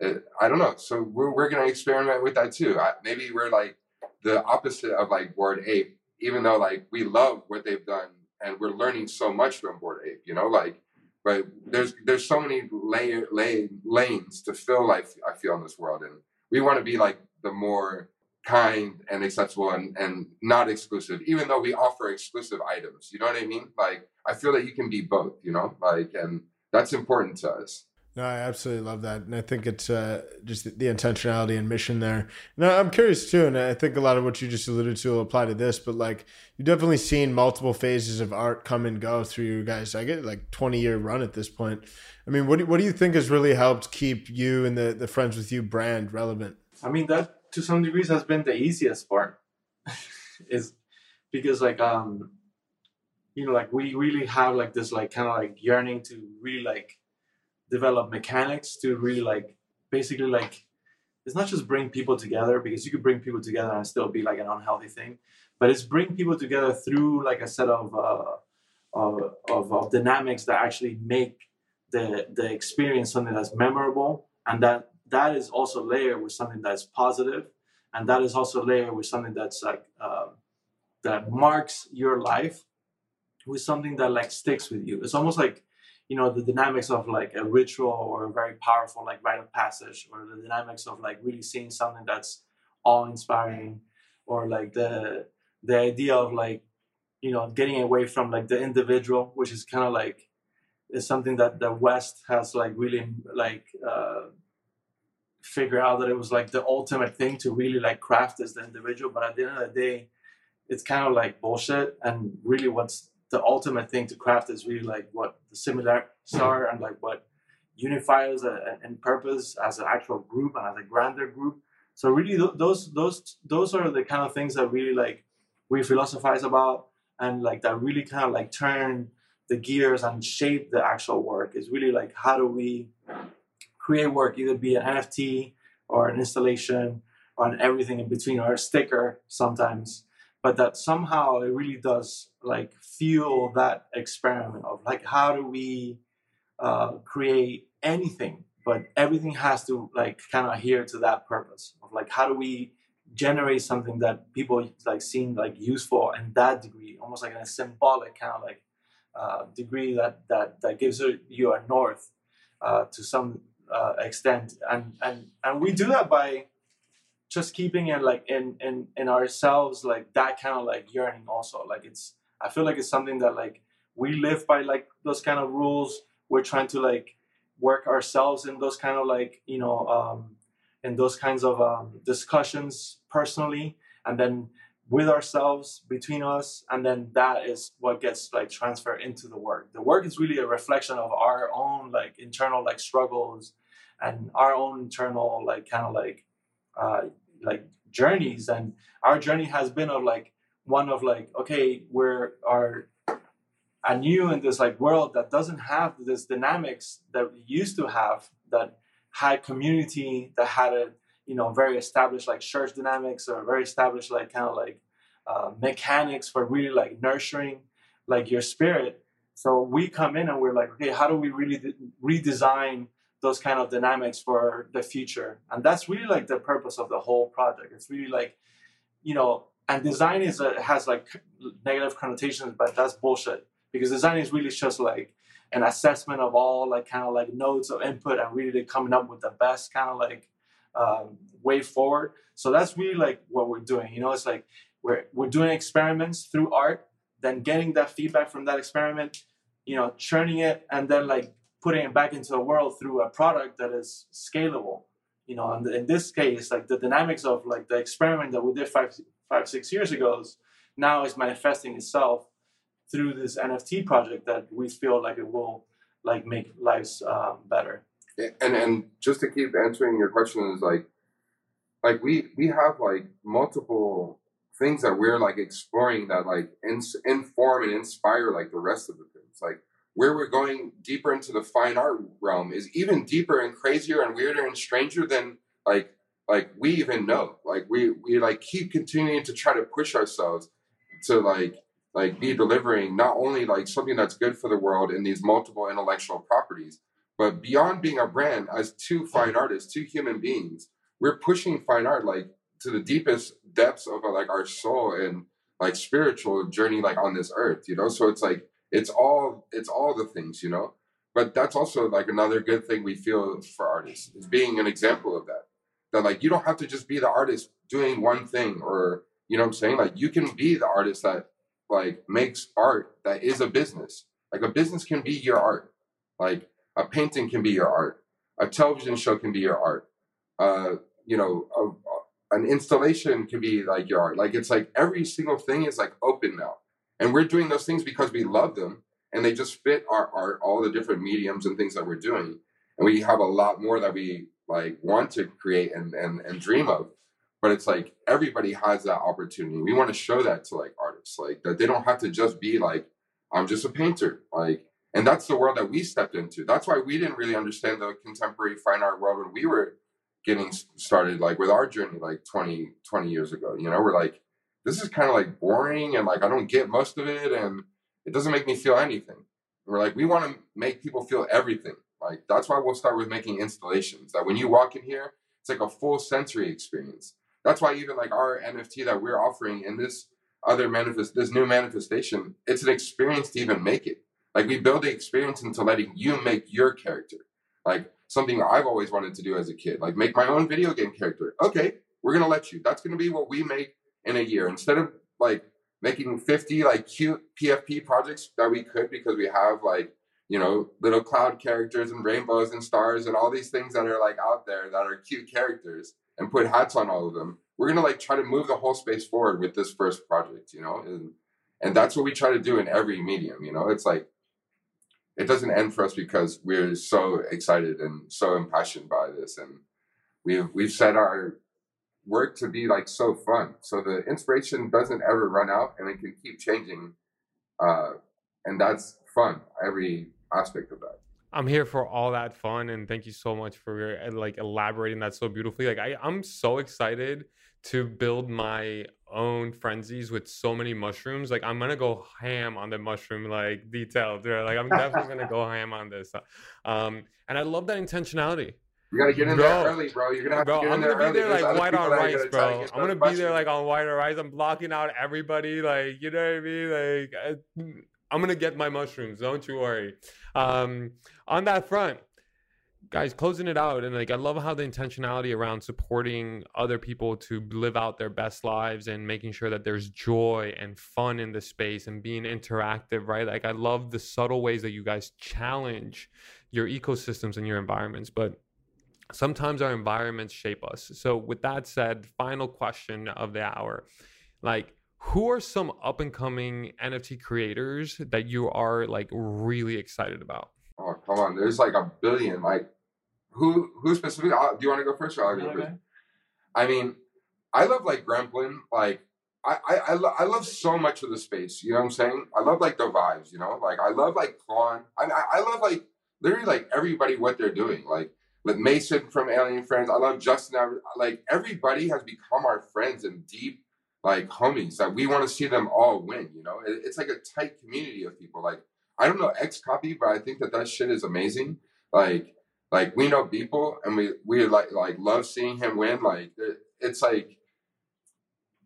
it, i don't know. So we're, we're gonna experiment with that too. I, maybe we're like the opposite of like bored ape even though like we love what they've done and we're learning so much from Bored ape you know like but there's there's so many layer lay, lanes to fill like i feel in this world and we want to be like the more kind and accessible and, and not exclusive even though we offer exclusive items you know what i mean? Like i feel that you can be both you know like and that's important to us no, I absolutely love that, and I think it's uh, just the, the, intentionality and mission there. Now, I'm curious too, and I think a lot of what you just alluded to will apply to this. But like, you've definitely seen multiple phases of art come and go through you guys. I get like 20 year run at this point. I mean, what do, what do you think has really helped keep you and the the Friends with You brand relevant? I mean, that to some degrees has been the easiest part, is because like um, you know, like we really have like this like kind of like yearning to really like develop mechanics to really like basically like it's not just bring people together because you could bring people together and still be like an unhealthy thing but it's bring people together through like a set of uh, of, of, of dynamics that actually make the the experience something that's memorable and that that is also layered with something that's positive and that is also layered with something that's like uh, that marks your life with something that like sticks with you. It's almost like you know the dynamics of like a ritual or a very powerful like rite of passage or the dynamics of like really seeing something that's awe-inspiring or like the the idea of like you know getting away from like the individual which is kind of like is something that the west has like really like uh figure out that it was like the ultimate thing to really like craft as the individual. But at the end of the day it's kind of like bullshit. And really what's the ultimate thing to craft is really like what the similarities are and like what unifies in purpose as an actual group and as a grander group. So really, those those those are the kind of things that really like we philosophize about and like that really kind of like turn the gears and shape the actual work. Is really like how do we create work, either be an NFT or an installation or an everything in between or a sticker sometimes but that somehow it really does like fuel that experiment of like how do we uh, create anything but everything has to like kind of adhere to that purpose of like how do we generate something that people like seem like useful in that degree almost like a symbolic kind of like uh, degree that that that gives you a north uh, to some uh, extent. And and and we do that by just keeping it like in in in ourselves like that kind of like yearning also. Like it's i feel like it's something that like we live by like those kind of rules. We're trying to like work ourselves in those kind of like you know um in those kinds of um, discussions personally. And then with ourselves between us and then that is what gets like transferred into the work. The work is really a reflection of our own like internal like struggles and our own internal like kind of like uh, like journeys and our journey has been of like one of like okay we're are anew in this like world that doesn't have this dynamics that we used to have that had community that had a you know very established like church dynamics or very established like kind of like uh, mechanics for really like nurturing like your spirit. So we come in and we're like okay how do we really de- redesign those kind of dynamics for the future. And that's really like the purpose of the whole project. It's really like, you know, and design is a, has like negative connotations, but that's bullshit because design is really just like an assessment of all like kind of like nodes of input and really coming up with the best kind of like um, way forward. So that's really like what we're doing. You know, it's like we're we're doing experiments through art, then getting that feedback from that experiment, you know, churning it, and then like putting it back into the world through a product that is scalable you know, and in this case, like the dynamics of like the experiment that we did five, five, six years ago is now is manifesting itself through this NFT project that we feel like it will like make lives um, better. And and just to keep answering your question is like, like we we have like multiple things that we're like exploring that like ins- inform and inspire like the rest of the things like where we're going deeper into the fine art realm is even deeper and crazier and weirder and stranger than like like we even know. Like we we like keep continuing to try to push ourselves to like like be delivering not only like something that's good for the world in these multiple intellectual properties but beyond being a brand as two fine artists two human beings we're pushing fine art like to the deepest depths of like our soul and like spiritual journey like on this earth you know? So it's like it's all it's all the things you know? But that's also like another good thing we feel for artists is being an example of that. That like you don't have to just be the artist doing one thing or you know what i'm saying? Like you can be the artist that like makes art that is a business. Like a business can be your art. Like a painting can be your art. A television show can be your art. Uh you know a, an installation can be like your art. Like it's like every single thing is like open now and we're doing those things because we love them and they just fit our art, all the different mediums and things that we're doing. And we have a lot more that we like want to create and, and, and dream of. But it's like everybody has that opportunity. We want to show that to like artists, like that they don't have to just be like, I'm just a painter. Like, and that's the world that we stepped into. That's why we didn't really understand the contemporary fine art world when we were getting started, like with our journey, like 20, 20 years ago. You know, we're like, this is kind of like boring and like I don't get most of it and it doesn't make me feel anything. we're like, we want to make people feel everything. Like that's why we'll start with making installations that when you walk in here, it's like a full sensory experience. That's why even like our NFT that we're offering in this other manifest, this new manifestation, it's an experience to even make it. Like we build the experience into letting you make your character. Like something I've always wanted to do as a kid, like make my own video game character. Okay, we're gonna let you. That's gonna be what we make in a year. Instead of like making 50 like cute PFP projects that we could because we have like you know little cloud characters and rainbows and stars and all these things that are like out there that are cute characters and put hats on all of them we're gonna like try to move the whole space forward with this first project you know? And and that's what we try to do in every medium you know? It's like it doesn't end for us because we're so excited and so impassioned by this. And we've we've set our work to be like so fun. So the inspiration doesn't ever run out and it can keep changing. Uh, and that's fun, every aspect of that. I'm here for all that fun and thank you so much for uh, like elaborating that so beautifully. Like I, I'm so excited to build my own Friendsies with so many mushrooms. Like I'm gonna go ham on the mushroom like details. Right? Like I'm definitely gonna go ham on this. Um, and I love that intentionality. You gotta get in bro, there early, bro. You're gonna have bro, to get in there early. I'm gonna be there like white on rice, bro. I'm gonna be there like on white on rice. I'm blocking out everybody, like you know what I mean. Like I, I'm gonna get my mushrooms. Don't you worry. Um, on that front, guys, closing it out, and like I love how the intentionality around supporting other people to live out their best lives and making sure that there's joy and fun in the space and being interactive, right? Like I love the subtle ways that you guys challenge your ecosystems and your environments, but sometimes our environments shape us. So, with that said, final question of the hour like, who are some up and coming NFT creators that you are like really excited about? Oh, come on. There's like a billion. Like, who who specifically? Uh, do you want to go first or I'll go first? I mean, I love like Gremplin. Like, I, I, I, lo- I love so much of the space. You know what I'm saying? I love like the vibes, you know? Like, I love like Klon. I, I, I love like literally like everybody what they're doing. Like, with Mason from Alien Friends. I love Justin. Like everybody has become our friends and deep like homies that we want to see them all win. You know, it, it's like a tight community of people. Like I don't know XCOPY, but I think that that shit is amazing. Like like we know people and we we like like love seeing him win. Like it's like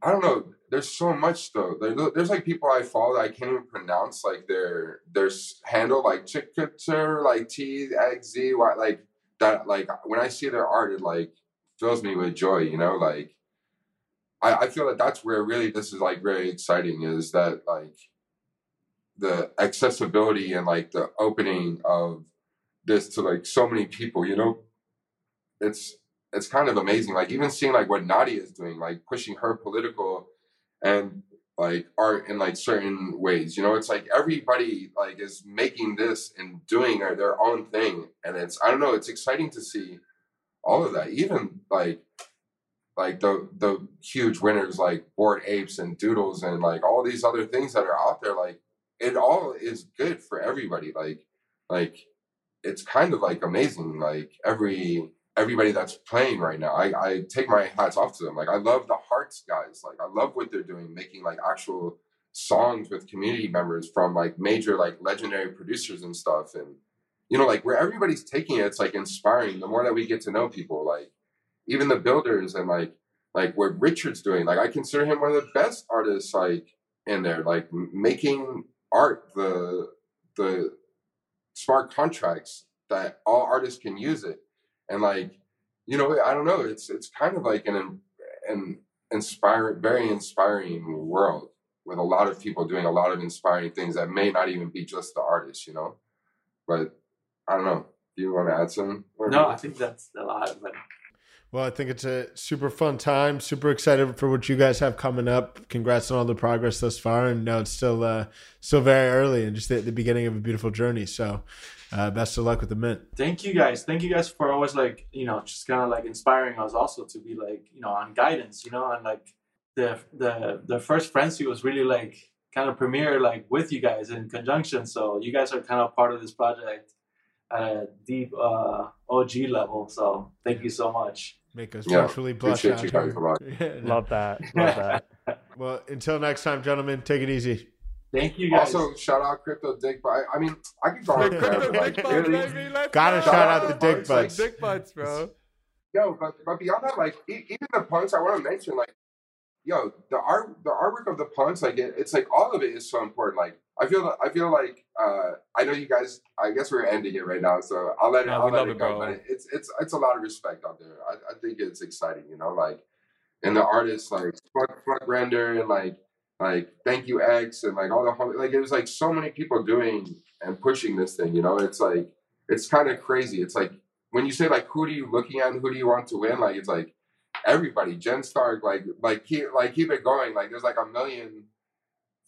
I don't know. There's so much though. There, there's like people I follow that I can't even pronounce like their their handle like Chickter like T X Z Y like that like when I see their art, it like fills me with joy. You know, like I, I feel that that's where really this is like very exciting is that like the accessibility and like the opening of this to like so many people. You know, it's it's kind of amazing. Like even seeing like what Nadia is doing, like pushing her political and like art in like certain ways. You know, it's like everybody like is making this and doing their, own thing, and it's I don't know. It's exciting to see all of that. Even like like the the huge winners like Bored Apes and Doodles and like all these other things that are out there. Like it all is good for everybody. Like like it's kind of like amazing. Like every everybody that's playing right now. I, I take my hats off to them. Like I love the Hearts guys. Like I love what they're doing, making like actual songs with community members from like major like legendary producers and stuff. And you know, like where everybody's taking it, it's like inspiring. The more that we get to know people, like even the builders and like like what Richard's doing. Like I consider him one of the best artists like in there, like making art the the smart contracts that all artists can use it and like you know i don't know it's it's kind of like an an inspiring very inspiring world with a lot of people doing a lot of inspiring things that may not even be just the artist you know but i don't know do you want to add some no i think that's a lot but well, I think it's a super fun time. Super excited for what you guys have coming up. Congrats on all the progress thus far. And no, it's still uh, still very early and just at the beginning of a beautiful journey. So, uh, best of luck with the mint. Thank you guys. Thank you guys for always like you know just kind of like inspiring us also to be like you know on guidance. You know, and like the the the first Friendsie was really like kind of premiere like with you guys in conjunction. So you guys are kind of part of this project at a deep uh, OG level. So thank you so much. Make us yeah, virtually blush out. Yeah, Love that. Love that. well, until next time, gentlemen, take it easy. Thank you guys. Also, shout out Crypto Dick But I mean, I could go on forever. Like, really. Gotta shout out the Dick Butts. Dick Butts, bro. Yo, but, but beyond that, like, even the punks, I want to mention, like, yo, the art, the artwork of the punks, like, it, it's like all of it is so important. Like, I feel, I feel like, uh, I know you guys. I guess we're ending it right now, so I'll let it. No, I'll let it go. But it's, it's, it's a lot of respect out there. I, I think it's exciting, you know, like, and the artists like fuck, FVCKRENDER and like, like thank you X and like all the like it was like so many people doing and pushing this thing. You know, it's like it's kind of crazy. It's like when you say like who do you looking at and who do you want to win? Like it's like everybody. Jen Stark, like like keep like keep it going. Like there's like a million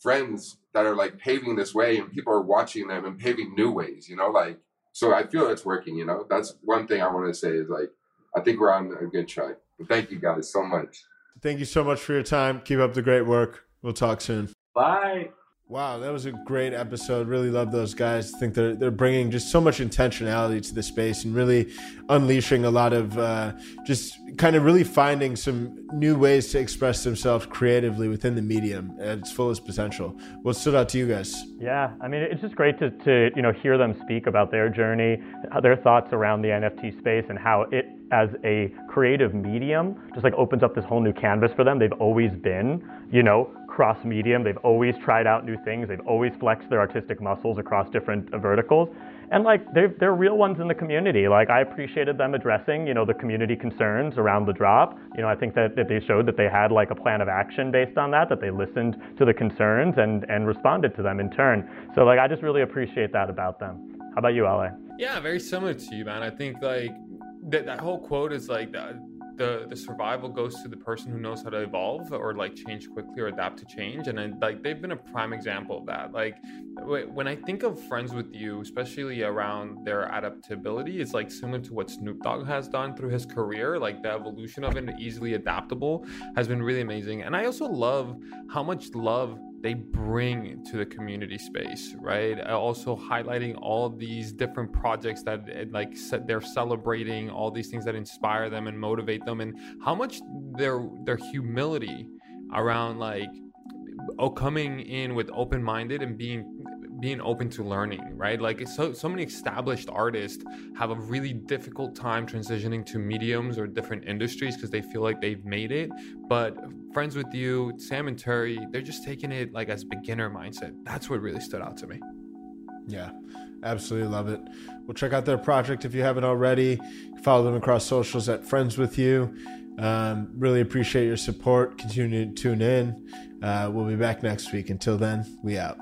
friends that are like paving this way and people are watching them and paving new ways, you know, like so I feel it's working, you know. That's one thing I want to say is like I think we're on a good track. But thank you guys so much. Thank you so much for your time. Keep up the great work. We'll talk soon. Bye. Wow, that was a great episode. Really love those guys. I think they're they're bringing just so much intentionality to the space and really unleashing a lot of uh, just kind of really finding some new ways to express themselves creatively within the medium at its fullest potential. What stood out to you guys? Yeah, I mean, it's just great to, to you know hear them speak about their journey, their thoughts around the NFT space, and how it as a creative medium just like opens up this whole new canvas for them. They've always been, you know, cross medium. They've always tried out new things. They've always flexed their artistic muscles across different uh, verticals. And like they're, they're real ones in the community. Like I appreciated them addressing, you know, the community concerns around the drop. You know, I think that, that they showed that they had like a plan of action based on that, that they listened to the concerns and, and responded to them in turn. So like I just really appreciate that about them. How about you, Ale? Yeah, very similar to you, man. I think like that, that whole quote is like that the the survival goes to the person who knows how to evolve or like change quickly or adapt to change and then like they've been a prime example of that. Like when i think of friends with you especially around their adaptability it's like similar to what snoop dogg has done through his career. Like the evolution of it easily adaptable has been really amazing and i also love how much love they bring to the community space, right? Uh, also highlighting all these different projects that uh, like they're celebrating, all these things that inspire them and motivate them, and how much their their humility around like oh coming in with open minded and being being open to learning, right? Like so so many established artists have a really difficult time transitioning to mediums or different industries because they feel like they've made it. But friends with you, Sam and Terry, they're just taking it like as beginner mindset. That's what really stood out to me. Yeah, absolutely love it. Well, check out their project if you haven't already. Follow them across socials at Friends with You. Um, really appreciate your support. Continue to tune in. Uh, we'll be back next week. Until then, we out.